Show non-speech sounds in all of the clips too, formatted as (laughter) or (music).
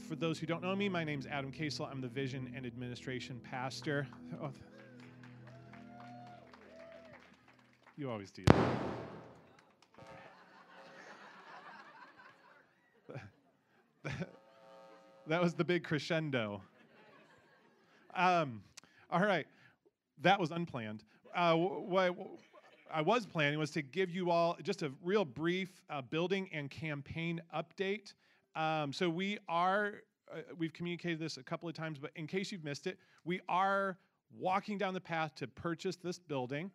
for those who don't know me, my name is Adam Casel. I'm the Vision and Administration Pastor. Oh, you always do (laughs) that. was the big crescendo. Um, all right, that was unplanned. Uh, what I was planning was to give you all just a real brief uh, building and campaign update. Um, so we are, uh, we've communicated this a couple of times, but in case you've missed it, we are walking down the path to purchase this building.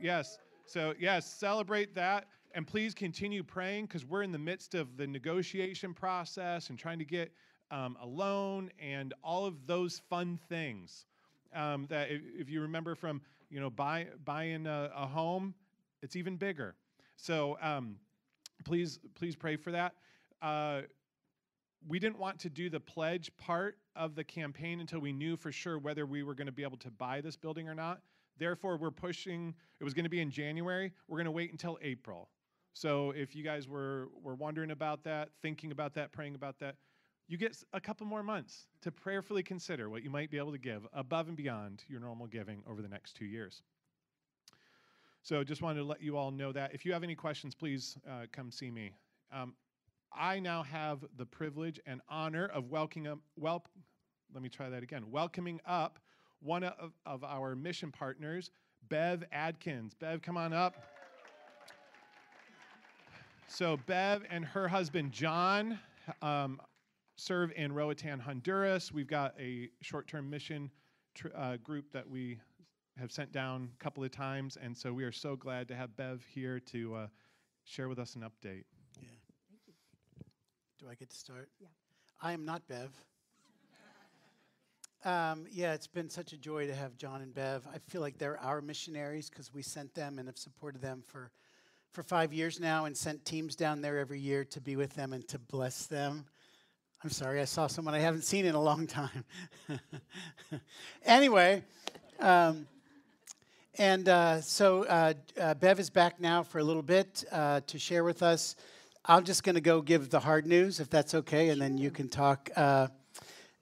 Yes, so yes, celebrate that. And please continue praying because we're in the midst of the negotiation process and trying to get um, a loan and all of those fun things. Um, that if, if, you remember from you know buy, buying a, a home, it's even bigger. So um, please please pray for that. Uh, we didn't want to do the pledge part of the campaign until we knew for sure whether we were going to be able to buy this building or not. Therefore, we're pushing, it was going to be in January. We're going to wait until April. So if you guys were, were wondering about that, thinking about that, praying about that, you get a couple more months to prayerfully consider what you might be able to give above and beyond your normal giving over the next two years. So just wanted to let you all know that. If you have any questions, please uh, come see me. Um, I now have the privilege and honor of welcoming up, well, let me try that again, welcoming up one of, of our mission partners, Bev Adkins. Bev, come on up. So, Bev and her husband, John, um, serve in Roatan, Honduras. We've got a short term mission tr- uh, group that we have sent down a couple of times. And so we are so glad to have Bev here to uh, share with us an update. Do I get to start? Yeah. I am not Bev. (laughs) Um, yeah, it's been such a joy to have John and Bev. I feel like they're our missionaries because we sent them and have supported them for, for five years now and sent teams down there every year to be with them and to bless them. I'm sorry, I saw someone I haven't seen in a long time. (laughs) anyway, um, and uh, so uh, uh, Bev is back now for a little bit uh, to share with us. I'm just going to go give the hard news, if that's okay, and then you can talk. Uh,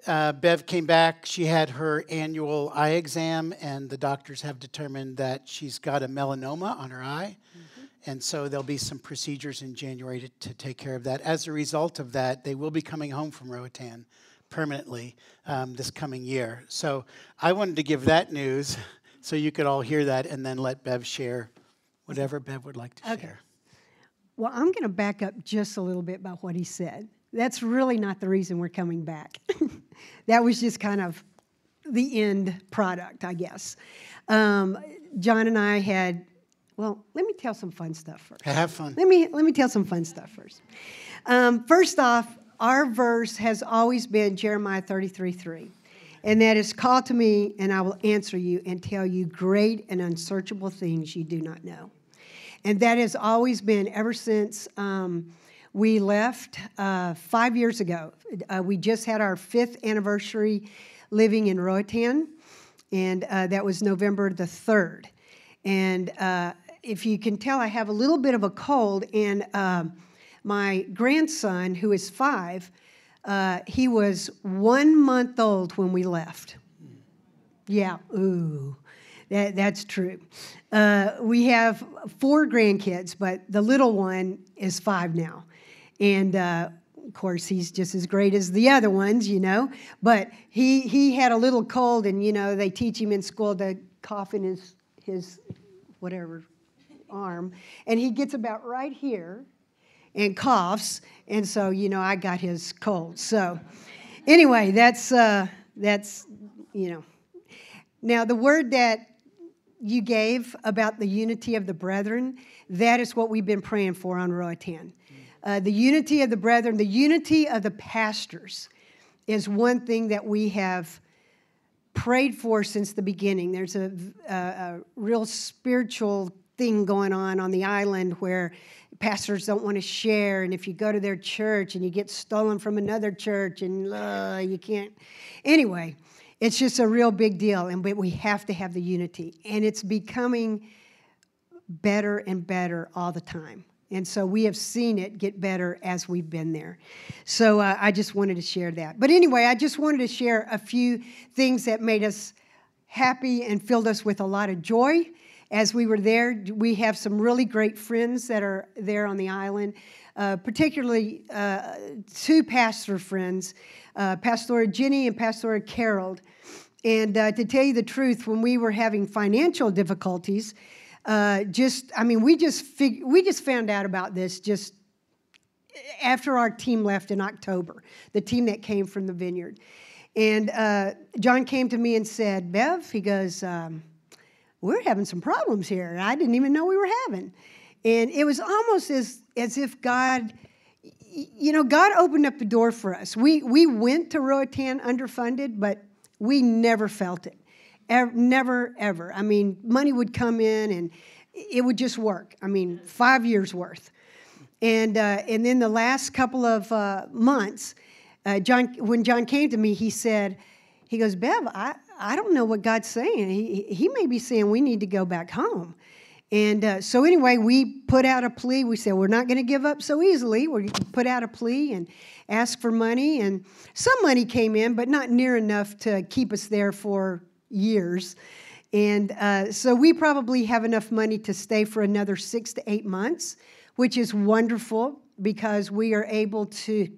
uh, Bev came back. She had her annual eye exam, and the doctors have determined that she's got a melanoma on her eye. Mm-hmm. And so there'll be some procedures in January to, to, take care of that. As a result of that, they will be coming home from Roatan permanently um, this coming year. So I wanted to give that news (laughs) so you could all hear that and then let Bev share whatever Bev would like to okay. share. Well, I'm going to back up just a little bit about what he said. That's really not the reason we're coming back. (laughs) that was just kind of the end product, I guess. Um, John and I had, well, let me tell some fun stuff first. (laughs) Have fun. Let me let me tell some fun stuff first. Um, first off, our verse has always been Jeremiah 33 3. And that is, call to me, and I will answer you and tell you great and unsearchable things you do not know. And that has always been ever since um, we left uh, five years ago. Uh, we just had our fifth anniversary living in Roatan, and uh, that was November the 3rd. And uh, if you can tell, I have a little bit of a cold, and um, my grandson, who is five, uh, he was one month old when we left. Yeah, ooh. That, that's true. Uh, we have four grandkids, but the little one is five now. And uh, of course, he's just as great as the other ones, you know. But he, he had a little cold, and, you know, they teach him in school to cough in his, his whatever arm. And he gets about right here and coughs. And so, you know, I got his cold. So, anyway, that's, uh, that's, you know. Now, the word that you gave about the unity of the brethren, that is what we've been praying for on Roatan. Uh, the unity of the brethren, the unity of the pastors is one thing that we have prayed for since the beginning. There's a, a, a real spiritual thing going on on the island where pastors don't want to share and if you go to their church and you get stolen from another church and uh, you can't anyway it's just a real big deal and we have to have the unity and it's becoming better and better all the time And so we have seen it get better as we've been there. So uh, I just wanted to share that. But anyway, I just wanted to share a few things that made us happy and filled us with a lot of joy as we were there. We have some really great friends that are there on the island, uh, particularly uh, two pastor friends, uh, Pastor Ginny and Pastor Carol. And uh, to tell you the truth, when we were having financial difficulties, uh, just I mean, we just fig- we just found out about this just after our team left in October, the team that came from the vineyard. And uh, John came to me and said, Bev, he goes, um, we're having some problems here. I didn't even know we were having. And it was almost as, as if God, you know, God opened up the door for us. We, we went to Roatan underfunded, but we never felt it. Ever, never, ever. I mean, money would come in and it would just work. I mean, five years worth. And, uh, and then the last couple of uh, months, uh, John, when John came to me, he said, he goes, Bev, I, I don't know what God's saying. He, he may be saying we need to go back home. And uh, so, anyway, we put out a plea. We said, we're not going to give up so easily. We put out a plea and asked for money. And some money came in, but not near enough to keep us there for years. And uh, so, we probably have enough money to stay for another six to eight months, which is wonderful because we are able to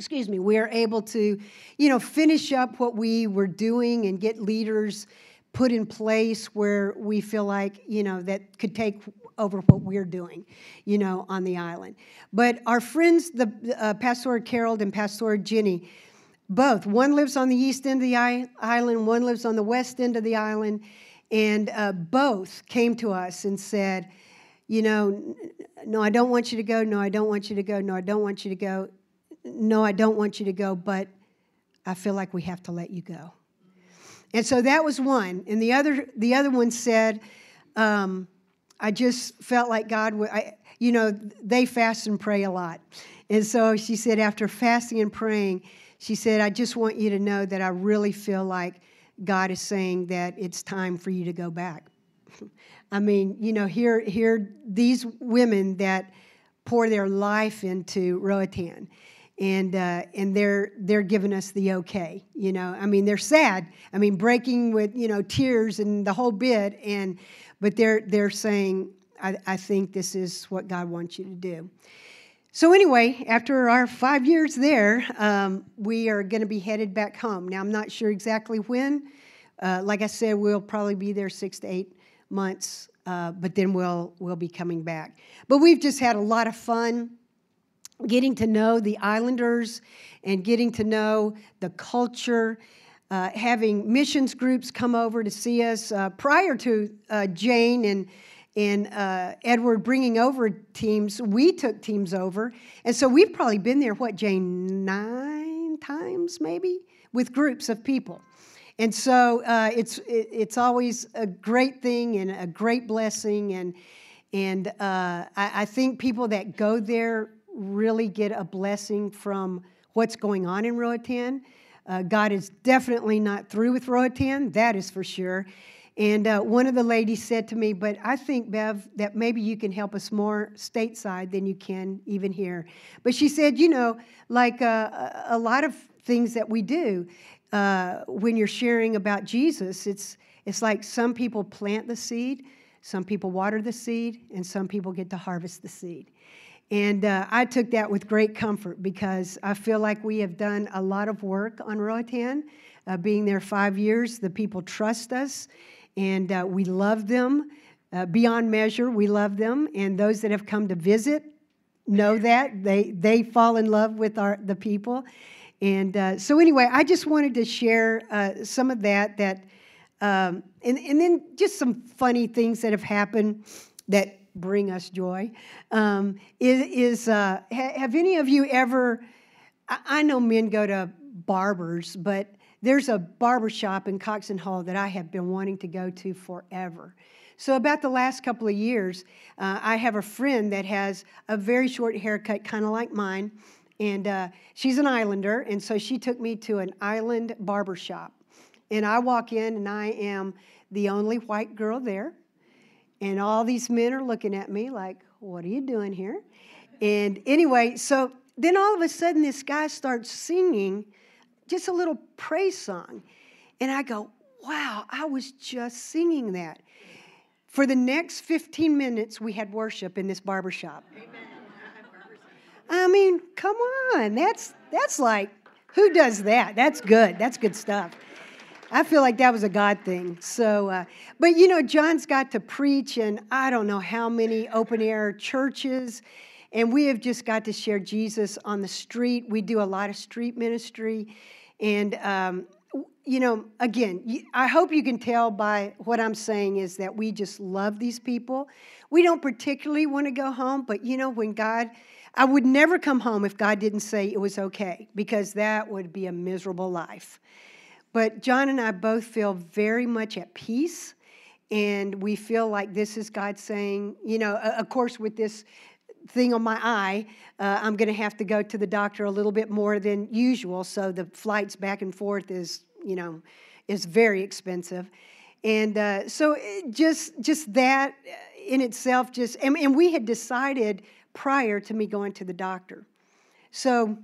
excuse me, we are able to, you know, finish up what we were doing and get leaders put in place where we feel like, you know, that could take over what we're doing, you know, on the island. But our friends, the uh, Pastor Carol and Pastor Jenny, both, one lives on the east end of the island, one lives on the west end of the island, and uh, both came to us and said, you know, no, I don't want you to go. No, I don't want you to go. No, I don't want you to go no, I don't want you to go, but I feel like we have to let you go. And so that was one. And the other, the other one said, um, I just felt like God would, I, you know, they fast and pray a lot. And so she said, after fasting and praying, she said, I just want you to know that I really feel like God is saying that it's time for you to go back. (laughs) I mean, you know, here, here, these women that pour their life into Roatan and uh, and they're they're giving us the okay. You know, I mean, they're sad. I mean, breaking with you know tears and the whole bit, and but they're they're saying, I, I think this is what God wants you to do. So anyway, after our five years there, um, we are going to be headed back home. Now I'm not sure exactly when. Uh, like I said, we'll probably be there six to eight months, uh, but then we'll we'll be coming back. But we've just had a lot of fun getting to know the islanders and getting to know the culture. Uh, having missions groups come over to see us uh, prior to uh, Jane and and uh, Edward bringing over teams, we took teams over, and so we've probably been there. What Jane nine times maybe with groups of people, and so uh, it's it, it's always a great thing and a great blessing, and and uh, I, I think people that go there really get a blessing from what's going on in Roatan. Uh, God is definitely not through with Roatan, that is for sure. And uh, one of the ladies said to me, But I think, Bev, that maybe you can help us more stateside than you can even here. But she said, You know, like uh, a lot of things that we do uh, when you're sharing about Jesus, it's, it's like some people plant the seed, some people water the seed, and some people get to harvest the seed. And uh, I took that with great comfort because I feel like we have done a lot of work on Roatan. Uh, being there five years, the people trust us and uh, we love them uh, beyond measure. We love them. And those that have come to visit know that. They, they fall in love with our, the people. And uh, so, anyway, I just wanted to share uh, some of that. that um, and, and then just some funny things that have happened that bring us joy. Um, is, uh, ha, have any of you ever I, I, know men go to barbers but there's a barber shop in Coxen Hole that i have been wanting to go to forever. So about the last couple of years uh, i have a friend that has a very short haircut kind of like mine and uh, she's an islander and so she took me to an island barber shop. And i walk in and i am the only white girl there and all these men are looking at me like, what are you doing here? And anyway, so then all of a sudden, this guy starts singing just a little praise song. And I go, wow, I was just singing that. For the next 15 minutes, we had worship in this barber shop. I mean, come on. That's, that's like, who does that? That's good. That's good stuff. I feel like that was a God thing. So, uh, but you know, John's got to preach in I don't know how many open air churches, and we have just got to share Jesus on the street. We do a lot of street ministry, and um, you know, again, I hope you can tell by what I'm saying is that we just love these people. We don't particularly want to go home, but you know, when God, I would never come home if God didn't say it was okay, because that would be a miserable life. But John and I both feel very much at peace, and we feel like this is God saying, you know, of course, with this thing on my eye, uh, I'm going to have to go to the doctor a little bit more than usual. So the flights back and forth is, you know, is very expensive, and uh, so just just that in itself, just and, and we had decided prior to me going to the doctor. So,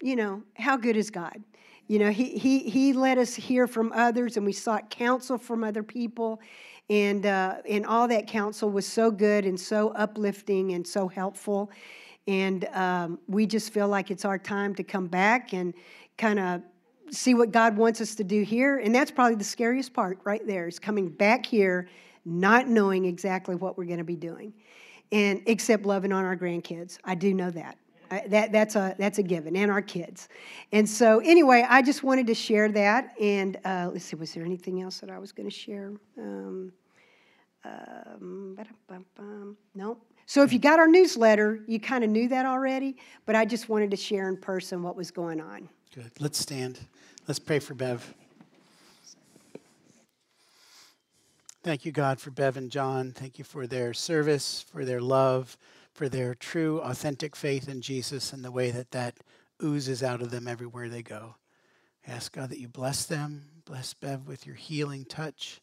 you know, how good is God? You know, he, he, he let us hear from others and we sought counsel from other people. And, uh, and all that counsel was so good and so uplifting and so helpful. And um, we just feel like it's our time to come back and kind of see what God wants us to do here. And that's probably the scariest part right there is coming back here, not knowing exactly what we're going to be doing. And except loving on our grandkids. I do know that that, that's, a, that's a given, and our kids. And so, anyway, I just wanted to share that. And uh, let's see, was there anything else that I was going to share? Um, um, no. So, if you got our newsletter, you kind of knew that already, but I just wanted to share in person what was going on. Good. Let's stand. Let's pray for Bev. Thank you, God, for Bev and John. Thank you for their service, for their love for their true, authentic faith in Jesus and the way that that oozes out of them everywhere they go. I ask God that you bless them, bless Bev with your healing touch.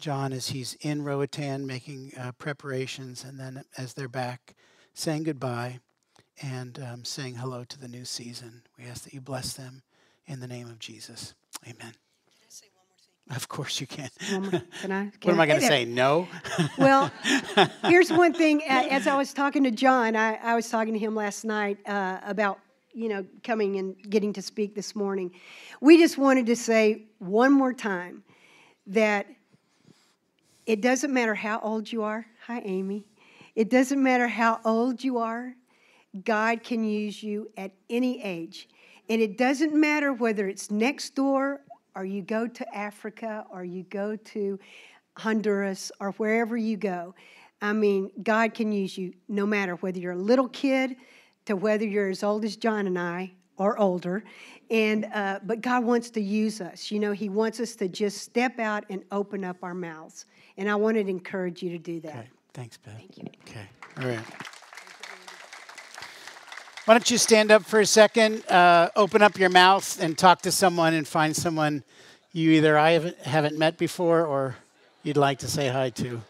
John, as he's in Roatan making uh, preparations, and then as they're back, saying goodbye and um, saying hello to the new season. We ask that you bless them in the name of Jesus. Amen. Of course you can. Can I? Can what am I going to say? No? well, (laughs) here's one thing. As I was talking to John, I, I was talking to him last night uh, about, you know, coming and getting to speak this morning. We just wanted to say one more time that it doesn't matter how old you are. Hi, Amy. It doesn't matter how old you are. God can use you at any age. And it doesn't matter whether it's next door or you go to Africa or you go to Honduras or wherever you go. I mean, God can use you no matter whether you're a little kid to whether you're as old as John and I or older. And uh, but God wants to use us. You know, He wants us to just step out and open up our mouths. And I wanted to encourage you to do that. Okay. Thanks, Beth. Thank you. Okay. All right. Why don't you stand up for a second, uh, open up your mouth, and talk to someone and find someone you either I haven't, haven't met before or you'd like to say hi to.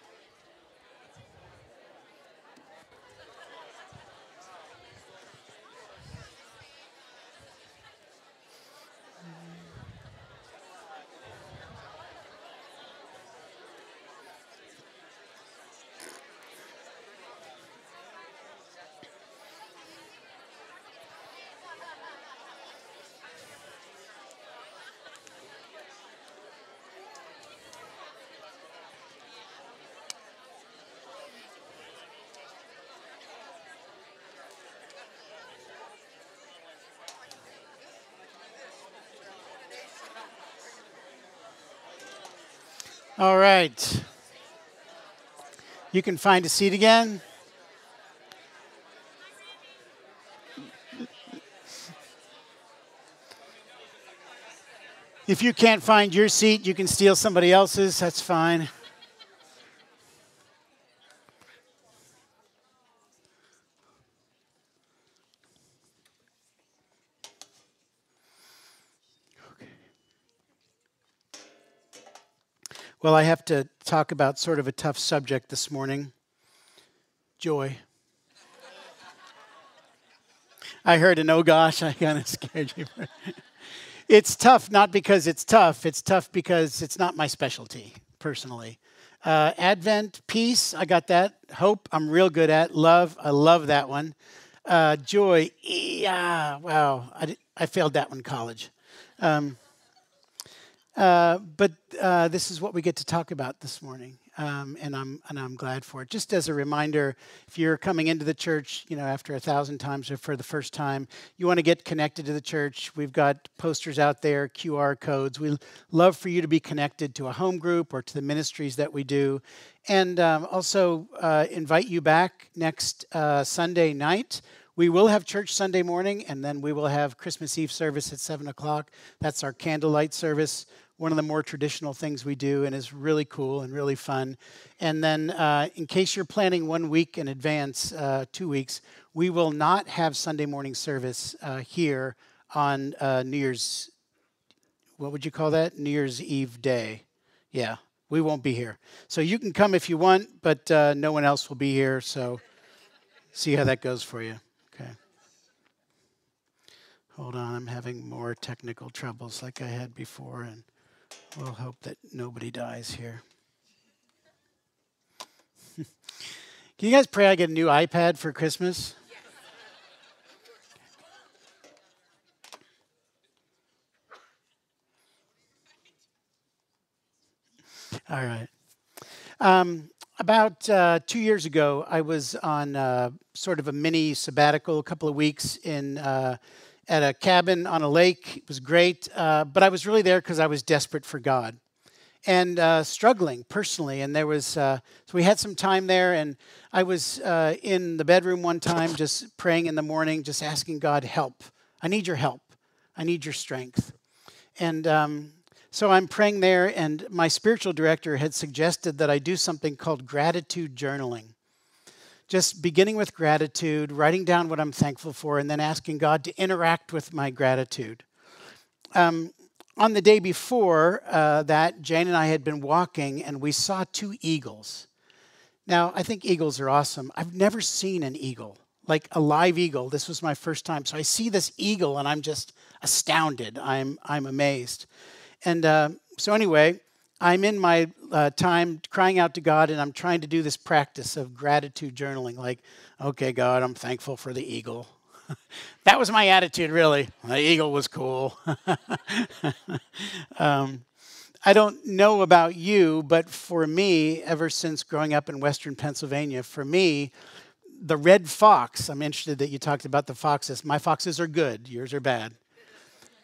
All right. You can find a seat again. If you can't find your seat, you can steal somebody else's. That's fine. Well, I have to talk about sort of a tough subject this morning. joy. I heard an oh gosh, I kind of scared you. (laughs) it's tough, not because it's tough, it's tough because it's not my specialty, personally. Uh, Advent, peace, I got that. Hope, I'm real good at. Love, I love that one. Uh, joy, yeah, wow, I, I failed that one college. Um, uh, but uh, this is what we get to talk about this morning, um, and I'm and I'm glad for it. Just as a reminder, if you're coming into the church, you know, after a thousand times or for the first time, you want to get connected to the church. We've got posters out there, QR codes. We love for you to be connected to a home group or to the ministries that we do, and um, also uh, invite you back next uh, Sunday night. We will have church Sunday morning, and then we will have Christmas Eve service at 7 o'clock. That's our candlelight service one of the more traditional things we do and is really cool and really fun. And then, uh, in case you're planning one week in advance, uh, two weeks, we will not have Sunday morning service uh, here on uh, New Year's. What would you call that? New Year's Eve day. Yeah, we won't be here. So you can come if you want, but uh, no one else will be here. So see how that goes for you. Okay. Hold on, I'm having more technical troubles like I had before, and. We'll hope that nobody dies here. (laughs) Can you guys pray I get a new iPad for Christmas? All right. Um, about uh, two years ago, I was on uh, sort of a mini sabbatical, a couple of weeks in uh, at a cabin on a lake. It was great, uh, but I was really there because I was desperate for God and uh, struggling personally. And there was, uh, so we had some time there, and I was uh, in the bedroom one time just praying in the morning, just asking God, help. I need your help. I need your strength. And um, so I'm praying there, and my spiritual director had suggested that I do something called gratitude journaling just beginning with gratitude, writing down what I'm thankful for, and then asking God to interact with my gratitude. Um, on the day before uh, that, Jane and I had been walking and we saw two eagles. Now, I think eagles are awesome. I've never seen an eagle, like a live eagle. This was my first time. So I see this eagle and I'm just astounded. I'm, I'm amazed. And uh, so, anyway, I'm in my uh, time crying out to God, and I'm trying to do this practice of gratitude journaling. Like, okay, God, I'm thankful for the eagle. (laughs) that was my attitude, really. The eagle was cool. (laughs) um, I don't know about you, but for me, ever since growing up in Western Pennsylvania, for me, the red fox, I'm interested that you talked about the foxes. My foxes are good, yours are bad.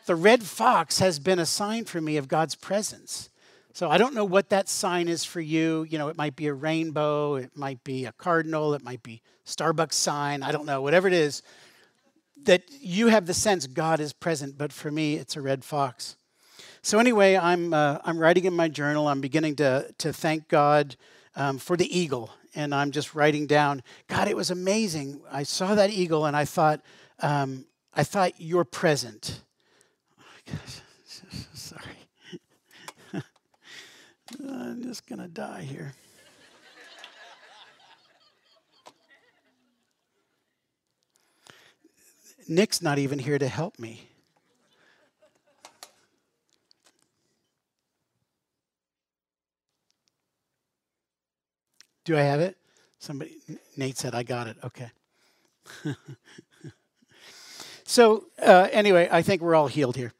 The red fox has been a sign for me of God's presence. So I don't know what that sign is for you. You know, it might be a rainbow, it might be a cardinal, it might be Starbucks sign, I don't know, whatever it is that you have the sense God is present, but for me it's a red fox. So anyway, I'm uh, I'm writing in my journal. I'm beginning to to thank God um, for the eagle, and I'm just writing down. God, it was amazing. I saw that eagle, and I thought, um, I thought you're present. Oh I'm just going to die here. Nick's not even here to help me. Do I have it? Somebody, Nate said, I got it. Okay. (laughs) so, uh, anyway, I think we're all healed here.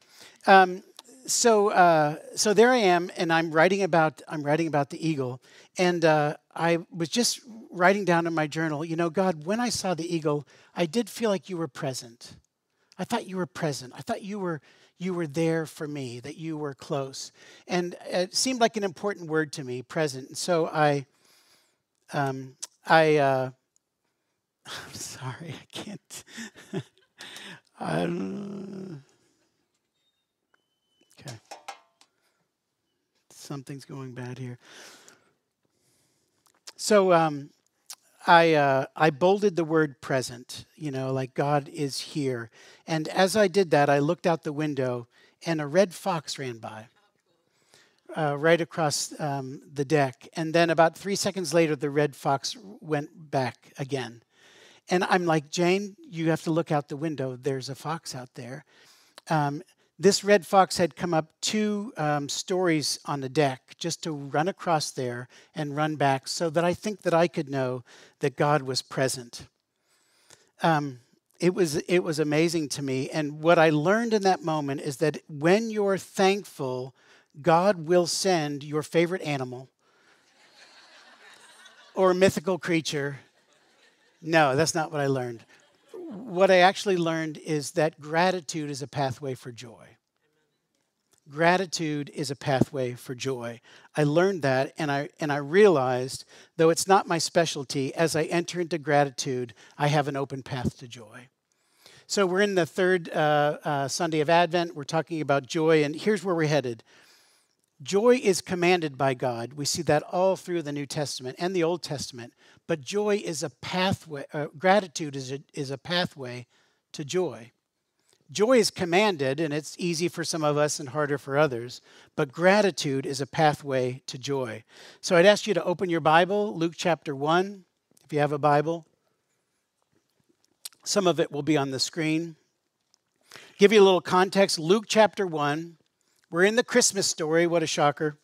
Um, so uh, so there I am, and I'm writing about I'm writing about the eagle, and uh, I was just writing down in my journal. You know, God, when I saw the eagle, I did feel like you were present. I thought you were present. I thought you were you were there for me. That you were close, and it seemed like an important word to me, present. And so I, um, I. Uh, (laughs) I'm sorry, I can't. (laughs) I, Okay. Something's going bad here. So um, I uh, I bolded the word present. You know, like God is here. And as I did that, I looked out the window, and a red fox ran by. uh, right across um, the deck. And then about three seconds later, the red fox went back again. And I'm like, Jane, you have to look out the window. There's a fox out there. Um, this red fox had come up two um, stories on the deck just to run across there and run back so that I think that I could know that God was present. Um, it was it was amazing to me. And what i learned in that moment is that when you're thankful god will send your favorite animal or mythical creature. No that's not what i learned what i actually learned is that gratitude is a pathway for joy gratitude is a pathway for joy i learned that and i and i realized though it's not my specialty as i enter into gratitude i have an open path to joy so we're in the third uh, uh, Sunday of Advent. We're talking about joy, and here's where we're headed. Joy is commanded by God. We see that all through the New Testament and the Old Testament. But joy is a pathway, uh, gratitude is a, is a pathway to joy. Joy is commanded, and it's easy for some of us and harder for others, but gratitude is a pathway to joy. So I'd ask you to open your Bible, Luke chapter 1, if you have a Bible. Some of it will be on the screen. Give you a little context Luke chapter 1. We're in the Christmas story. What a shocker.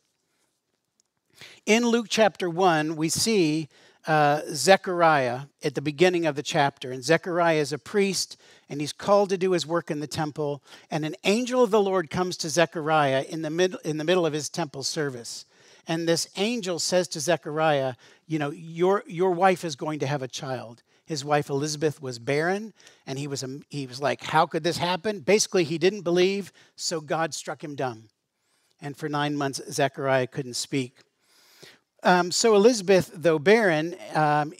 In Luke chapter 1, we see uh, Zechariah at the beginning of the chapter. And Zechariah is a priest, and he's called to do his work in the temple. And an angel of the Lord comes to Zechariah in the, mid- in the middle of his temple service. And this angel says to Zechariah, You know, your, your wife is going to have a child. His wife Elizabeth was barren, and he was, he was like, How could this happen? Basically, he didn't believe, so God struck him dumb. And for nine months, Zechariah couldn't speak. Um, so, Elizabeth, though barren, um,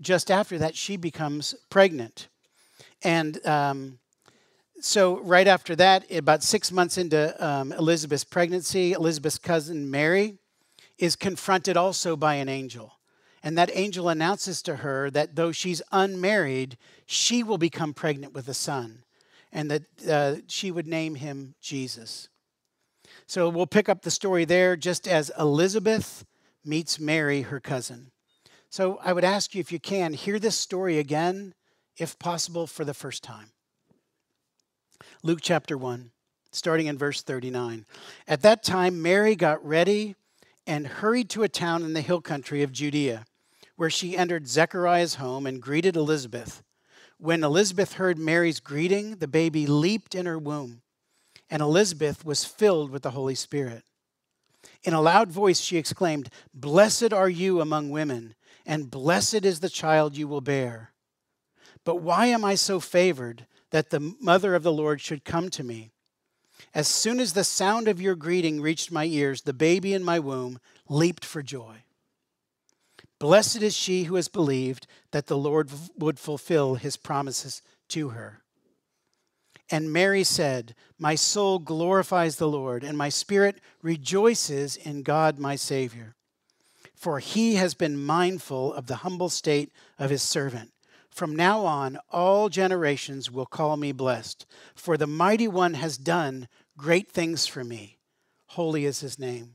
just after that, she becomes pregnant. And um, so, right after that, about six months into um, Elizabeth's pregnancy, Elizabeth's cousin Mary is confronted also by an angel. And that angel announces to her that though she's unmarried, she will become pregnant with a son, and that uh, she would name him Jesus. So we'll pick up the story there just as Elizabeth meets Mary, her cousin. So I would ask you, if you can, hear this story again, if possible, for the first time. Luke chapter 1, starting in verse 39. At that time, Mary got ready and hurried to a town in the hill country of Judea where she entered Zechariah's home and greeted Elizabeth. When Elizabeth heard Mary's greeting, the baby leaped in her womb, and Elizabeth was filled with the Holy Spirit. In a loud voice, she exclaimed, Blessed are you among women, and blessed is the child you will bear. But why am I so favored that the mother of the Lord should come to me? As soon as the sound of your greeting reached my ears, the baby in my womb leaped for joy. Blessed is she who has believed that the Lord would fulfill his promises to her. And Mary said, My soul glorifies the Lord, and my spirit rejoices in God my Savior. For he has been mindful of the humble state of his servant. From now on, all generations will call me blessed, for the mighty one has done great things for me. Holy is his name.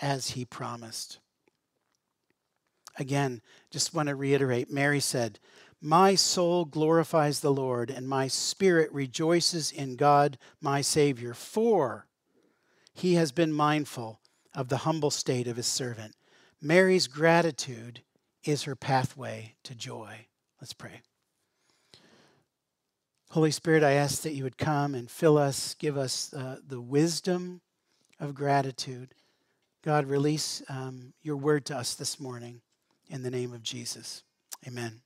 as he promised. Again, just want to reiterate Mary said, My soul glorifies the Lord, and my spirit rejoices in God, my Savior, for he has been mindful of the humble state of his servant. Mary's gratitude is her pathway to joy. Let's pray. Holy Spirit, I ask that you would come and fill us, give us uh, the wisdom of gratitude God, release um, your word to us this morning in the name of Jesus. Amen.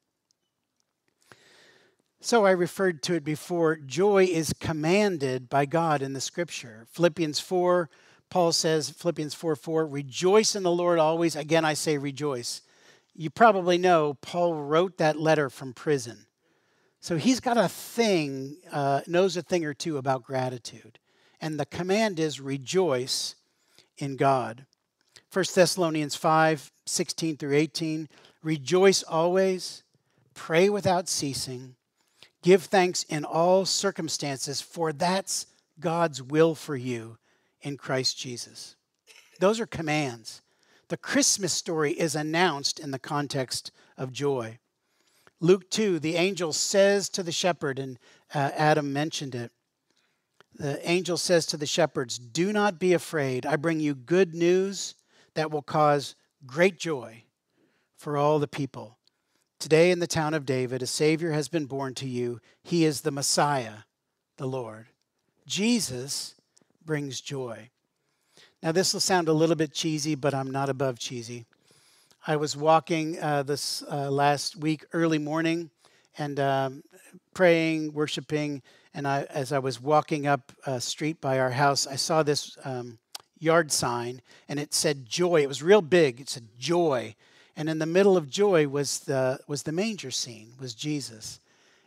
So I referred to it before. Joy is commanded by God in the scripture. Philippians 4 Paul says, Philippians 4 4, rejoice in the Lord always. Again, I say rejoice. You probably know Paul wrote that letter from prison. So he's got a thing, uh, knows a thing or two about gratitude. And the command is rejoice in God. 1 Thessalonians 5 16 through 18. Rejoice always, pray without ceasing, give thanks in all circumstances, for that's God's will for you in Christ Jesus. Those are commands. The Christmas story is announced in the context of joy. Luke 2, the angel says to the shepherd, and uh, Adam mentioned it. The angel says to the shepherds, Do not be afraid. I bring you good news that will cause great joy for all the people. Today in the town of David, a Savior has been born to you. He is the Messiah, the Lord. Jesus brings joy. Now, this will sound a little bit cheesy, but I'm not above cheesy. I was walking uh, this uh, last week, early morning, and um, praying, worshiping, and I, as I was walking up a street by our house, I saw this um, yard sign, and it said joy. It was real big. It said joy, and in the middle of joy was the was the manger scene, was Jesus,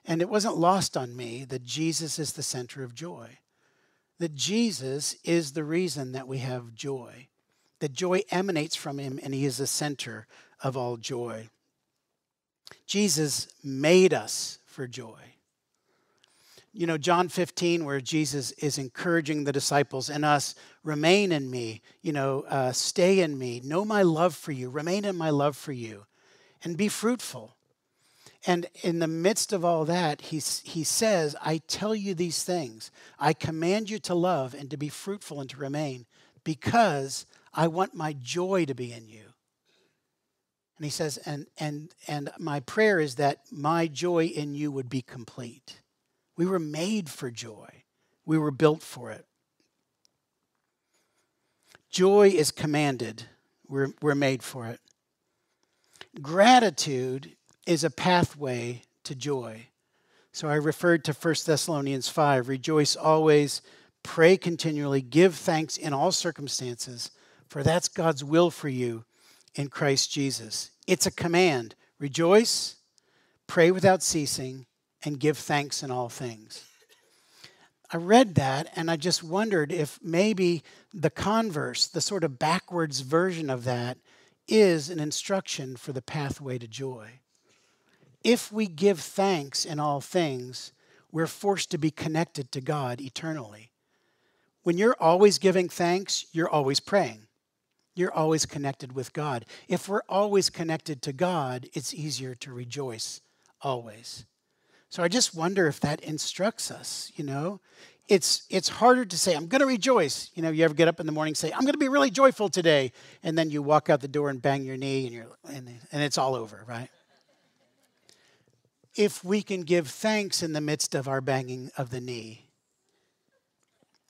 and it wasn't lost on me that Jesus is the center of joy that Jesus is the reason that we have joy, that joy emanates from him and he is the center of all joy. Jesus made us for joy. You know, John 15, where Jesus is encouraging the disciples and us, remain in me, you know, uh, stay in me, know my love for you, remain in my love for you, and be fruitful. And in the midst of all that, he, he says, I tell you these things. I command you to love and to be fruitful and to remain because I want my joy to be in you. And he says, and, and, and my prayer is that my joy in you would be complete. We were made for joy, we were built for it. Joy is commanded, we're, we're made for it. Gratitude is a pathway to joy. So I referred to 1 Thessalonians 5 rejoice always, pray continually, give thanks in all circumstances, for that's God's will for you in Christ Jesus. It's a command rejoice, pray without ceasing, and give thanks in all things. I read that and I just wondered if maybe the converse, the sort of backwards version of that, is an instruction for the pathway to joy if we give thanks in all things, we're forced to be connected to God eternally. When you're always giving thanks, you're always praying. You're always connected with God. If we're always connected to God, it's easier to rejoice always. So I just wonder if that instructs us, you know? It's it's harder to say I'm going to rejoice. You know, you ever get up in the morning and say I'm going to be really joyful today and then you walk out the door and bang your knee and you're and, and it's all over, right? if we can give thanks in the midst of our banging of the knee.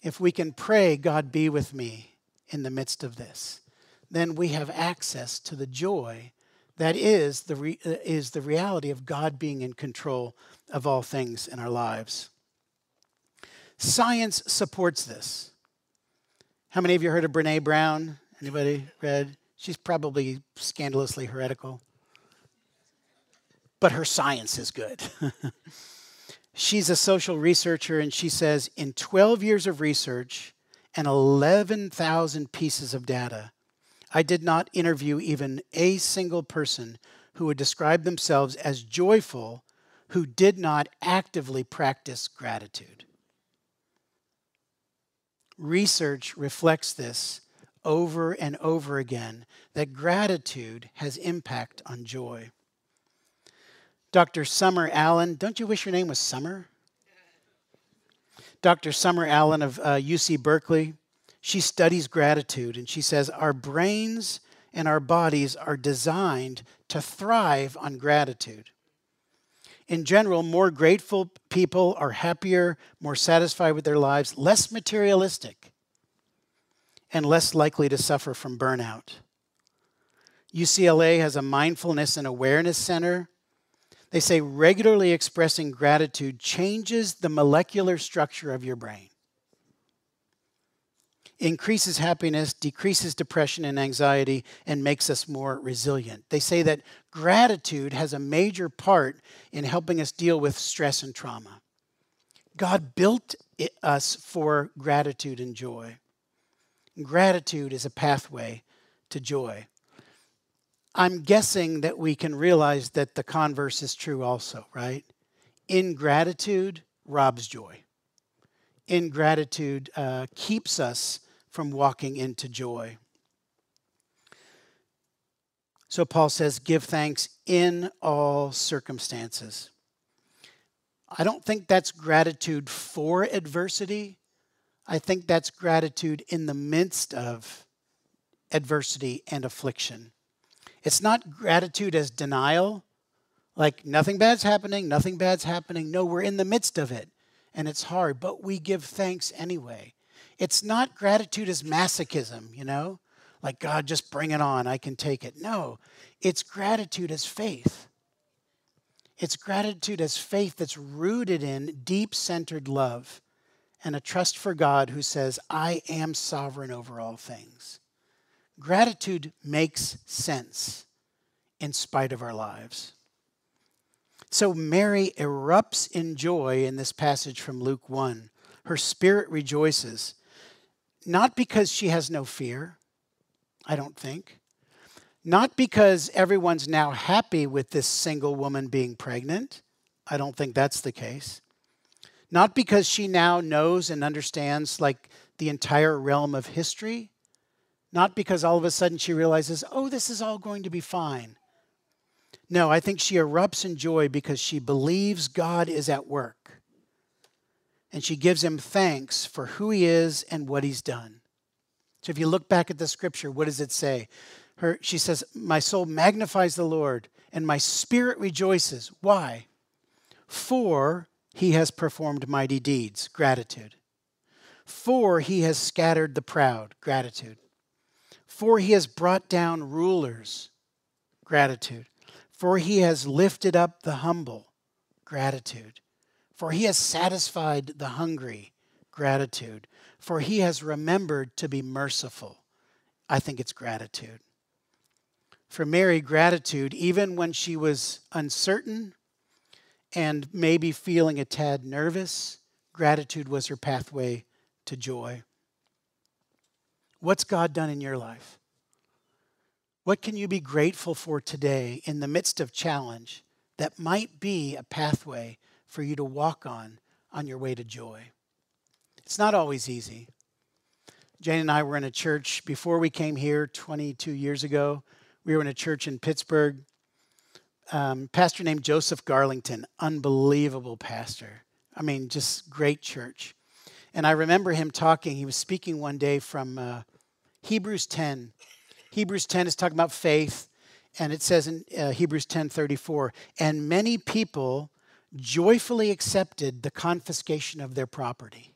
If we can pray, God be with me in the midst of this, then we have access to the joy that is the, re- uh, is the reality of God being in control of all things in our lives. Science supports this. How many of you heard of Brene Brown? Anybody read? She's probably scandalously heretical but her science is good. (laughs) She's a social researcher, and she says in 12 years of research and 11,000 pieces of data, I did not interview even a single person who would describe themselves as joyful who did not actively practice gratitude. Research reflects this over and over again that gratitude has impact on joy. Dr. Summer Allen. Don't you wish your name was Summer? Dr. Summer Allen of uh, UC Berkeley. She studies gratitude and she says our brains and our bodies are designed to thrive on gratitude. In general, more grateful people are happier, more satisfied with their lives, less materialistic, and less likely to suffer from burnout. UCLA has a mindfulness and awareness center they say regularly expressing gratitude changes the molecular structure of your brain. Increases happiness, decreases depression and anxiety, and makes us more resilient. They say that gratitude has a major part in helping us deal with stress and trauma. God built us for gratitude and joy. Gratitude is a pathway to joy. I'm guessing that we can realize that the converse is true also, right? Ingratitude robs joy. Ingratitude uh, keeps us from walking into joy. So Paul says, give thanks in all circumstances. I don't think that's gratitude for adversity. I think that's gratitude in the midst of adversity and affliction. It's not gratitude as denial, like nothing bad's happening, nothing bad's happening. No, we're in the midst of it and it's hard, but we give thanks anyway. It's not gratitude as masochism, you know, like God, just bring it on, I can take it. No, it's gratitude as faith. It's gratitude as faith that's rooted in deep centered love and a trust for God who says, I am sovereign over all things. Gratitude makes sense in spite of our lives. So Mary erupts in joy in this passage from Luke 1. Her spirit rejoices, not because she has no fear, I don't think, not because everyone's now happy with this single woman being pregnant. I don't think that's the case. Not because she now knows and understands like the entire realm of history. Not because all of a sudden she realizes, oh, this is all going to be fine. No, I think she erupts in joy because she believes God is at work. And she gives him thanks for who he is and what he's done. So if you look back at the scripture, what does it say? Her, she says, My soul magnifies the Lord, and my spirit rejoices. Why? For he has performed mighty deeds, gratitude. For he has scattered the proud, gratitude. For he has brought down rulers, gratitude. For he has lifted up the humble, gratitude. For he has satisfied the hungry, gratitude. For he has remembered to be merciful. I think it's gratitude. For Mary, gratitude, even when she was uncertain and maybe feeling a tad nervous, gratitude was her pathway to joy. What's God done in your life? What can you be grateful for today in the midst of challenge that might be a pathway for you to walk on on your way to joy? It's not always easy. Jane and I were in a church before we came here 22 years ago. We were in a church in Pittsburgh um, pastor named Joseph Garlington, unbelievable pastor. I mean, just great church. And I remember him talking. He was speaking one day from uh, Hebrews 10. Hebrews 10 is talking about faith, and it says in uh, Hebrews 10 34, and many people joyfully accepted the confiscation of their property.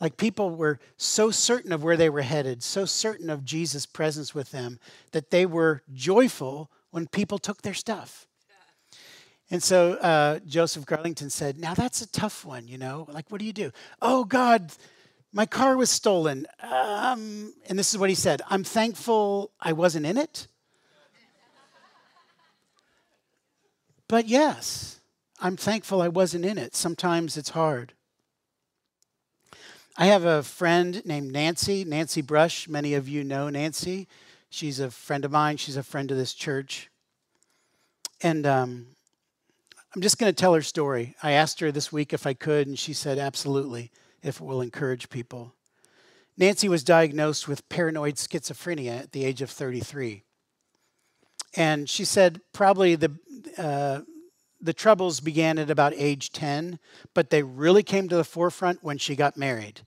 Like people were so certain of where they were headed, so certain of Jesus' presence with them, that they were joyful when people took their stuff. And so uh, Joseph Garlington said, Now that's a tough one, you know? Like, what do you do? Oh, God, my car was stolen. Um, and this is what he said I'm thankful I wasn't in it. But yes, I'm thankful I wasn't in it. Sometimes it's hard. I have a friend named Nancy, Nancy Brush. Many of you know Nancy. She's a friend of mine. She's a friend of this church. And um, I'm just going to tell her story. I asked her this week if I could, and she said, absolutely, if it will encourage people. Nancy was diagnosed with paranoid schizophrenia at the age of 33. And she said probably the, uh, the troubles began at about age 10, but they really came to the forefront when she got married.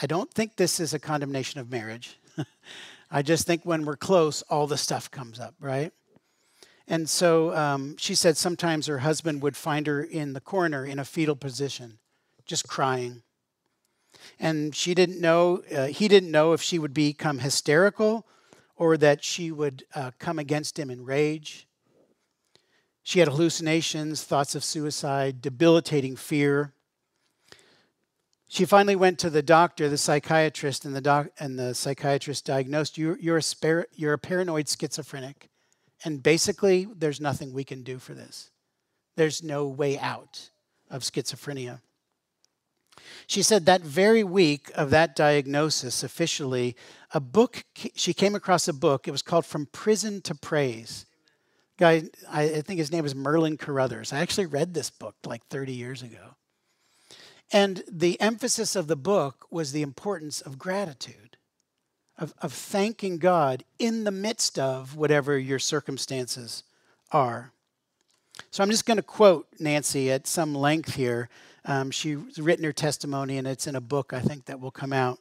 I don't think this is a condemnation of marriage. (laughs) I just think when we're close, all the stuff comes up, right? And so um, she said sometimes her husband would find her in the corner in a fetal position, just crying. And she didn't know, uh, he didn't know if she would become hysterical or that she would uh, come against him in rage. She had hallucinations, thoughts of suicide, debilitating fear. She finally went to the doctor, the psychiatrist, and the, doc, and the psychiatrist diagnosed you, you're, a spar- you're a paranoid schizophrenic. And basically, there's nothing we can do for this. There's no way out of schizophrenia. She said that very week of that diagnosis, officially, a book, she came across a book. It was called From Prison to Praise. Guy, I think his name was Merlin Carothers. I actually read this book like 30 years ago. And the emphasis of the book was the importance of gratitude, of, of thanking God in the midst of whatever your circumstances are. So I'm just going to quote Nancy at some length here. Um, she's written her testimony, and it's in a book I think that will come out.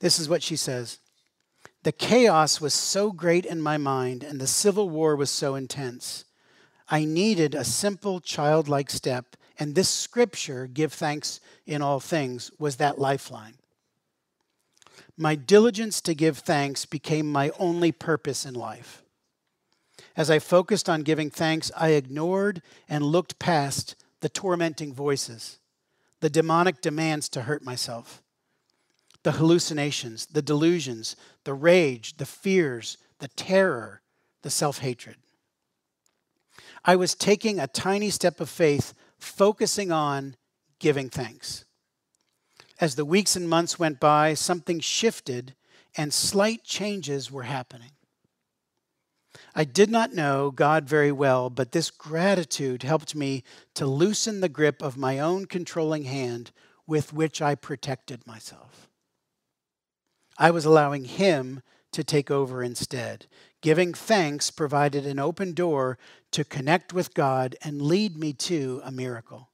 This is what she says The chaos was so great in my mind, and the civil war was so intense. I needed a simple childlike step and this scripture, give thanks in all things, was that lifeline. My diligence to give thanks became my only purpose in life. As I focused on giving thanks, I ignored and looked past the tormenting voices, the demonic demands to hurt myself, the hallucinations, the delusions, the rage, the fears, the terror, the self hatred. I was taking a tiny step of faith focusing on giving thanks. As the weeks and months went by, something shifted and slight changes were happening. I did not know God very well, but this gratitude helped me to loosen the grip of my own controlling hand with which I protected myself. I was allowing Him to take over instead. Giving thanks provided an open door to connect with God and lead me to a miracle.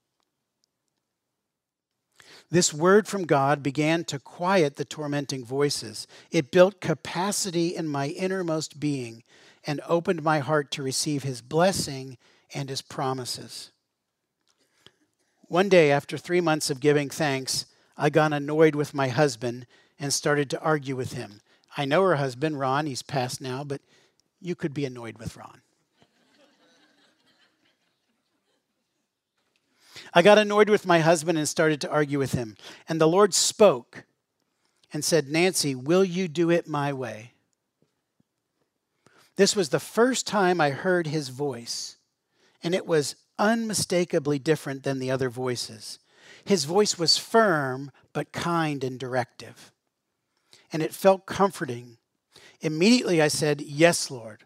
This word from God began to quiet the tormenting voices. It built capacity in my innermost being and opened my heart to receive His blessing and His promises. One day, after three months of giving thanks, I got annoyed with my husband and started to argue with him. I know her husband, Ron, he's passed now, but you could be annoyed with Ron. I got annoyed with my husband and started to argue with him. And the Lord spoke and said, Nancy, will you do it my way? This was the first time I heard his voice, and it was unmistakably different than the other voices. His voice was firm, but kind and directive and it felt comforting. Immediately I said, Yes, Lord.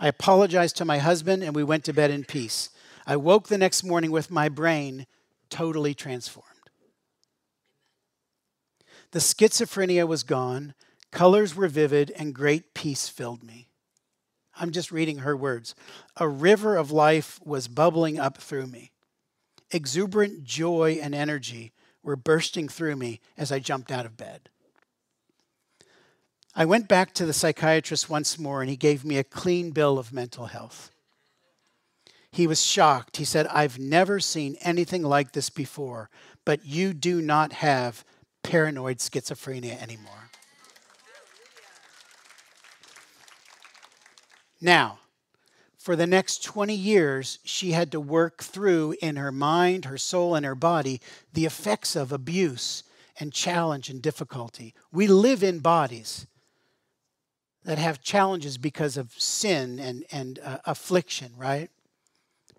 I apologized to my husband, and we went to bed in peace. I woke the next morning with my brain totally transformed. The schizophrenia was gone, colors were vivid, and great peace filled me. I'm just reading her words. A river of life was bubbling up through me. Exuberant joy and energy were bursting through me as I jumped out of bed. I went back to the psychiatrist once more and he gave me a clean bill of mental health. He was shocked. He said, I've never seen anything like this before, but you do not have paranoid schizophrenia anymore. Now, for the next 20 years, she had to work through in her mind, her soul, and her body the effects of abuse and challenge and difficulty. We live in bodies that have challenges because of sin and, and uh, affliction, right?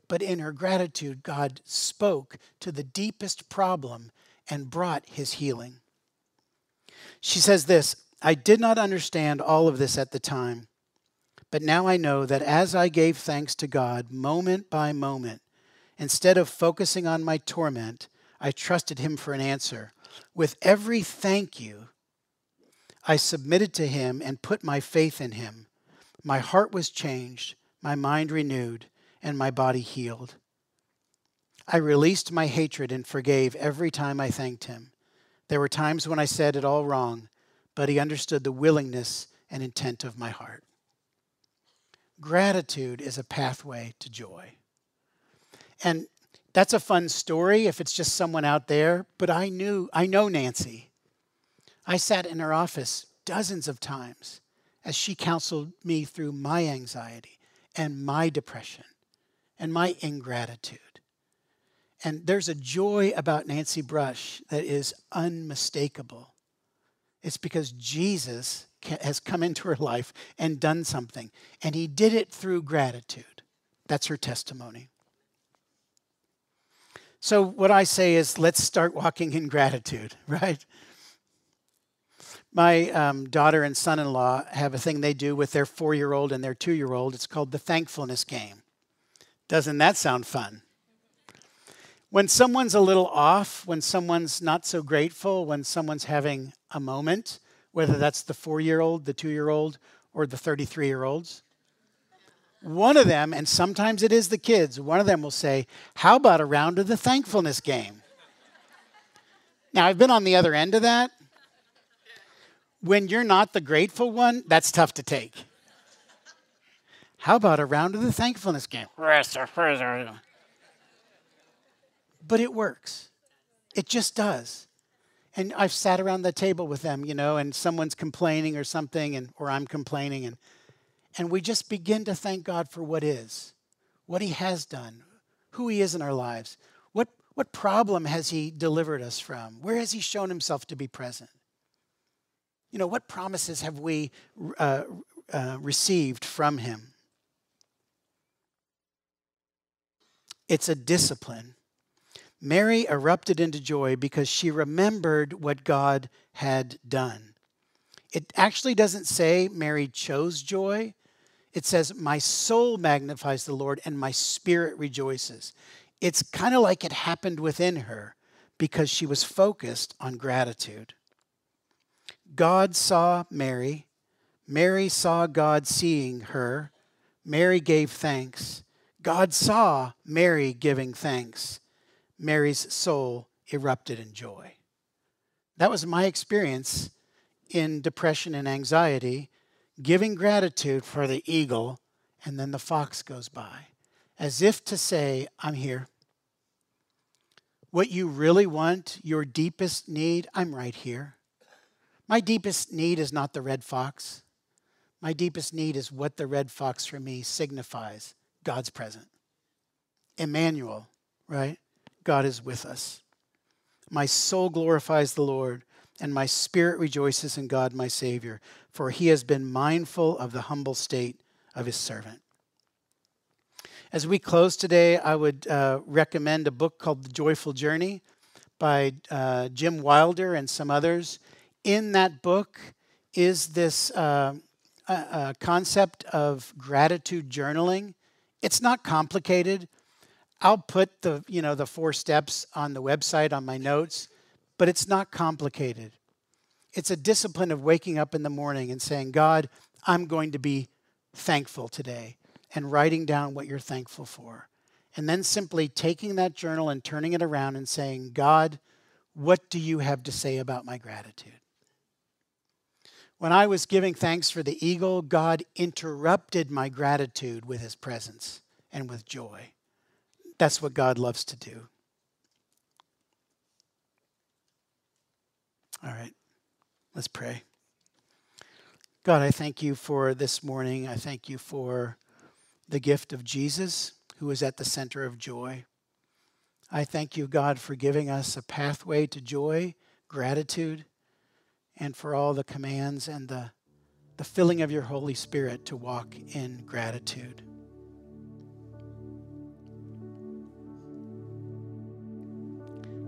But in her gratitude, God spoke to the deepest problem and brought his healing. She says this I did not understand all of this at the time, but now I know that as I gave thanks to God moment by moment, instead of focusing on my torment, I trusted him for an answer. With every thank you, I submitted to him and put my faith in him. My heart was changed, my mind renewed, and my body healed. I released my hatred and forgave every time I thanked him. There were times when I said it all wrong, but he understood the willingness and intent of my heart. Gratitude is a pathway to joy. And that's a fun story if it's just someone out there, but I knew I know Nancy. I sat in her office dozens of times as she counseled me through my anxiety and my depression and my ingratitude. And there's a joy about Nancy Brush that is unmistakable. It's because Jesus has come into her life and done something, and he did it through gratitude. That's her testimony. So, what I say is, let's start walking in gratitude, (laughs) right? My um, daughter and son in law have a thing they do with their four year old and their two year old. It's called the thankfulness game. Doesn't that sound fun? When someone's a little off, when someone's not so grateful, when someone's having a moment, whether that's the four year old, the two year old, or the 33 year olds, one of them, and sometimes it is the kids, one of them will say, How about a round of the thankfulness game? Now, I've been on the other end of that. When you're not the grateful one, that's tough to take. How about a round of the thankfulness game? but it works. It just does. And I've sat around the table with them, you know, and someone's complaining or something, and or I'm complaining, and and we just begin to thank God for what is, what He has done, who He is in our lives. What what problem has He delivered us from? Where has He shown Himself to be present? You know, what promises have we uh, uh, received from Him? It's a discipline Mary erupted into joy because she remembered what God had done. It actually doesn't say Mary chose joy. It says, My soul magnifies the Lord and my spirit rejoices. It's kind of like it happened within her because she was focused on gratitude. God saw Mary. Mary saw God seeing her. Mary gave thanks. God saw Mary giving thanks. Mary's soul erupted in joy. That was my experience in depression and anxiety, giving gratitude for the eagle, and then the fox goes by, as if to say, I'm here. What you really want, your deepest need, I'm right here. My deepest need is not the red fox. My deepest need is what the red fox for me signifies God's present. Emmanuel, right? God is with us. My soul glorifies the Lord, and my spirit rejoices in God my Savior, for he has been mindful of the humble state of his servant. As we close today, I would uh, recommend a book called The Joyful Journey by uh, Jim Wilder and some others. In that book is this uh, concept of gratitude journaling. It's not complicated. I'll put the, you know, the four steps on the website on my notes, but it's not complicated. It's a discipline of waking up in the morning and saying, God, I'm going to be thankful today, and writing down what you're thankful for. And then simply taking that journal and turning it around and saying, God, what do you have to say about my gratitude? When I was giving thanks for the eagle, God interrupted my gratitude with his presence and with joy. That's what God loves to do. All right, let's pray. God, I thank you for this morning. I thank you for the gift of Jesus, who is at the center of joy. I thank you, God, for giving us a pathway to joy, gratitude, and for all the commands and the, the filling of your Holy Spirit to walk in gratitude.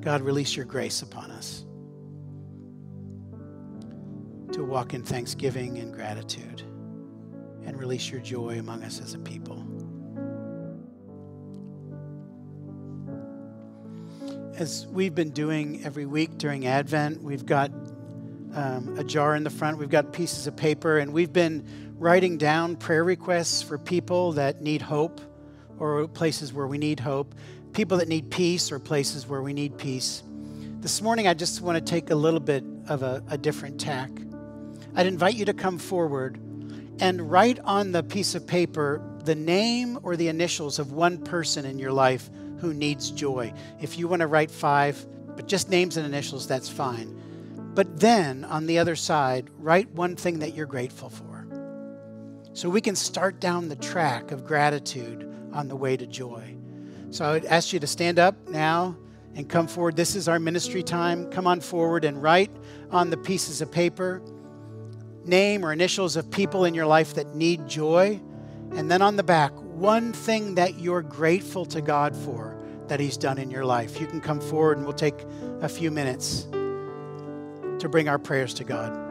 God, release your grace upon us to walk in thanksgiving and gratitude and release your joy among us as a people. As we've been doing every week during Advent, we've got um, a jar in the front, we've got pieces of paper, and we've been writing down prayer requests for people that need hope or places where we need hope people that need peace or places where we need peace. This morning, I just want to take a little bit of a, a different tack. I'd invite you to come forward and write on the piece of paper the name or the initials of one person in your life who needs joy. If you want to write five, but just names and initials, that's fine. But then on the other side, write one thing that you're grateful for. So we can start down the track of gratitude on the way to joy. So I would ask you to stand up now and come forward. This is our ministry time. Come on forward and write on the pieces of paper name or initials of people in your life that need joy. And then on the back, one thing that you're grateful to God for that He's done in your life. You can come forward and we'll take a few minutes to bring our prayers to God.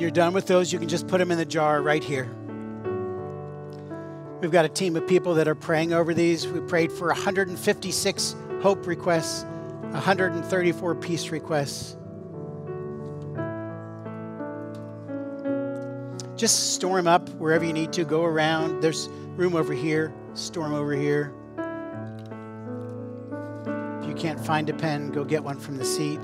When you're done with those, you can just put them in the jar right here. We've got a team of people that are praying over these. We prayed for 156 hope requests, 134 peace requests. Just store them up wherever you need to. Go around. There's room over here, storm over here. If you can't find a pen, go get one from the seat.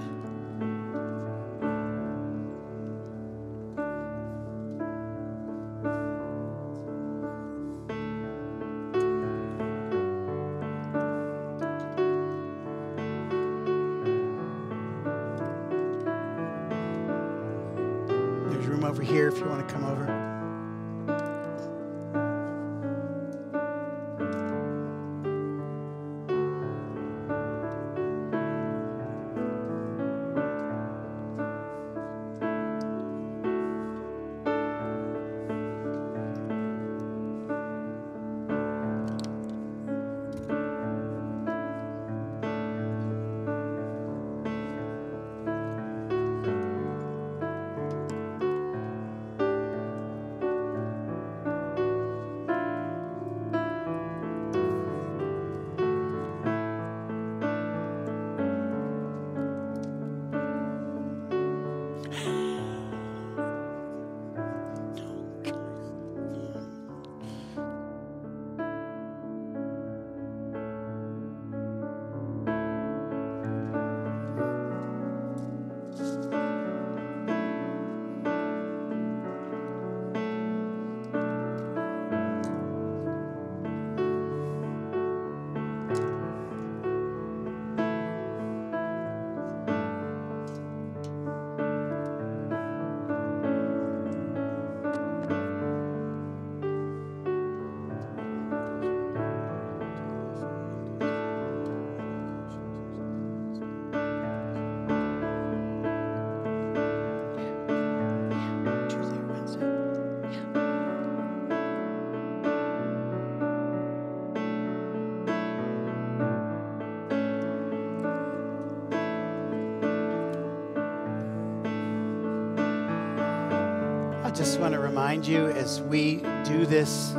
Just want to remind you as we do this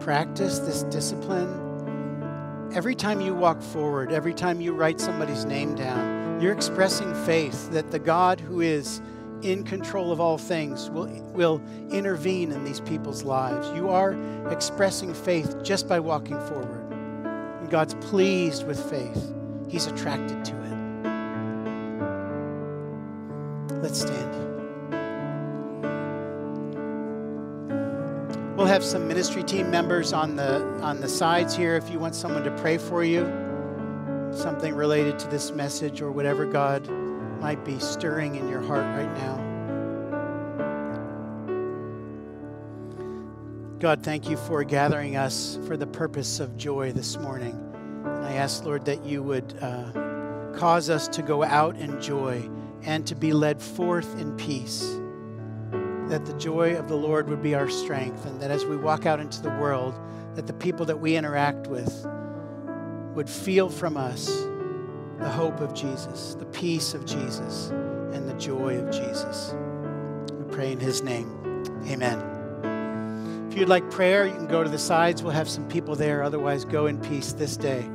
practice, this discipline, every time you walk forward, every time you write somebody's name down, you're expressing faith that the God who is in control of all things will, will intervene in these people's lives. You are expressing faith just by walking forward. And God's pleased with faith, He's attracted to it. Let's stand. Have some ministry team members on the on the sides here if you want someone to pray for you. Something related to this message or whatever God might be stirring in your heart right now. God, thank you for gathering us for the purpose of joy this morning. And I ask, Lord, that you would uh, cause us to go out in joy and to be led forth in peace. That the joy of the Lord would be our strength, and that as we walk out into the world, that the people that we interact with would feel from us the hope of Jesus, the peace of Jesus, and the joy of Jesus. We pray in his name. Amen. If you'd like prayer, you can go to the sides. We'll have some people there. Otherwise, go in peace this day.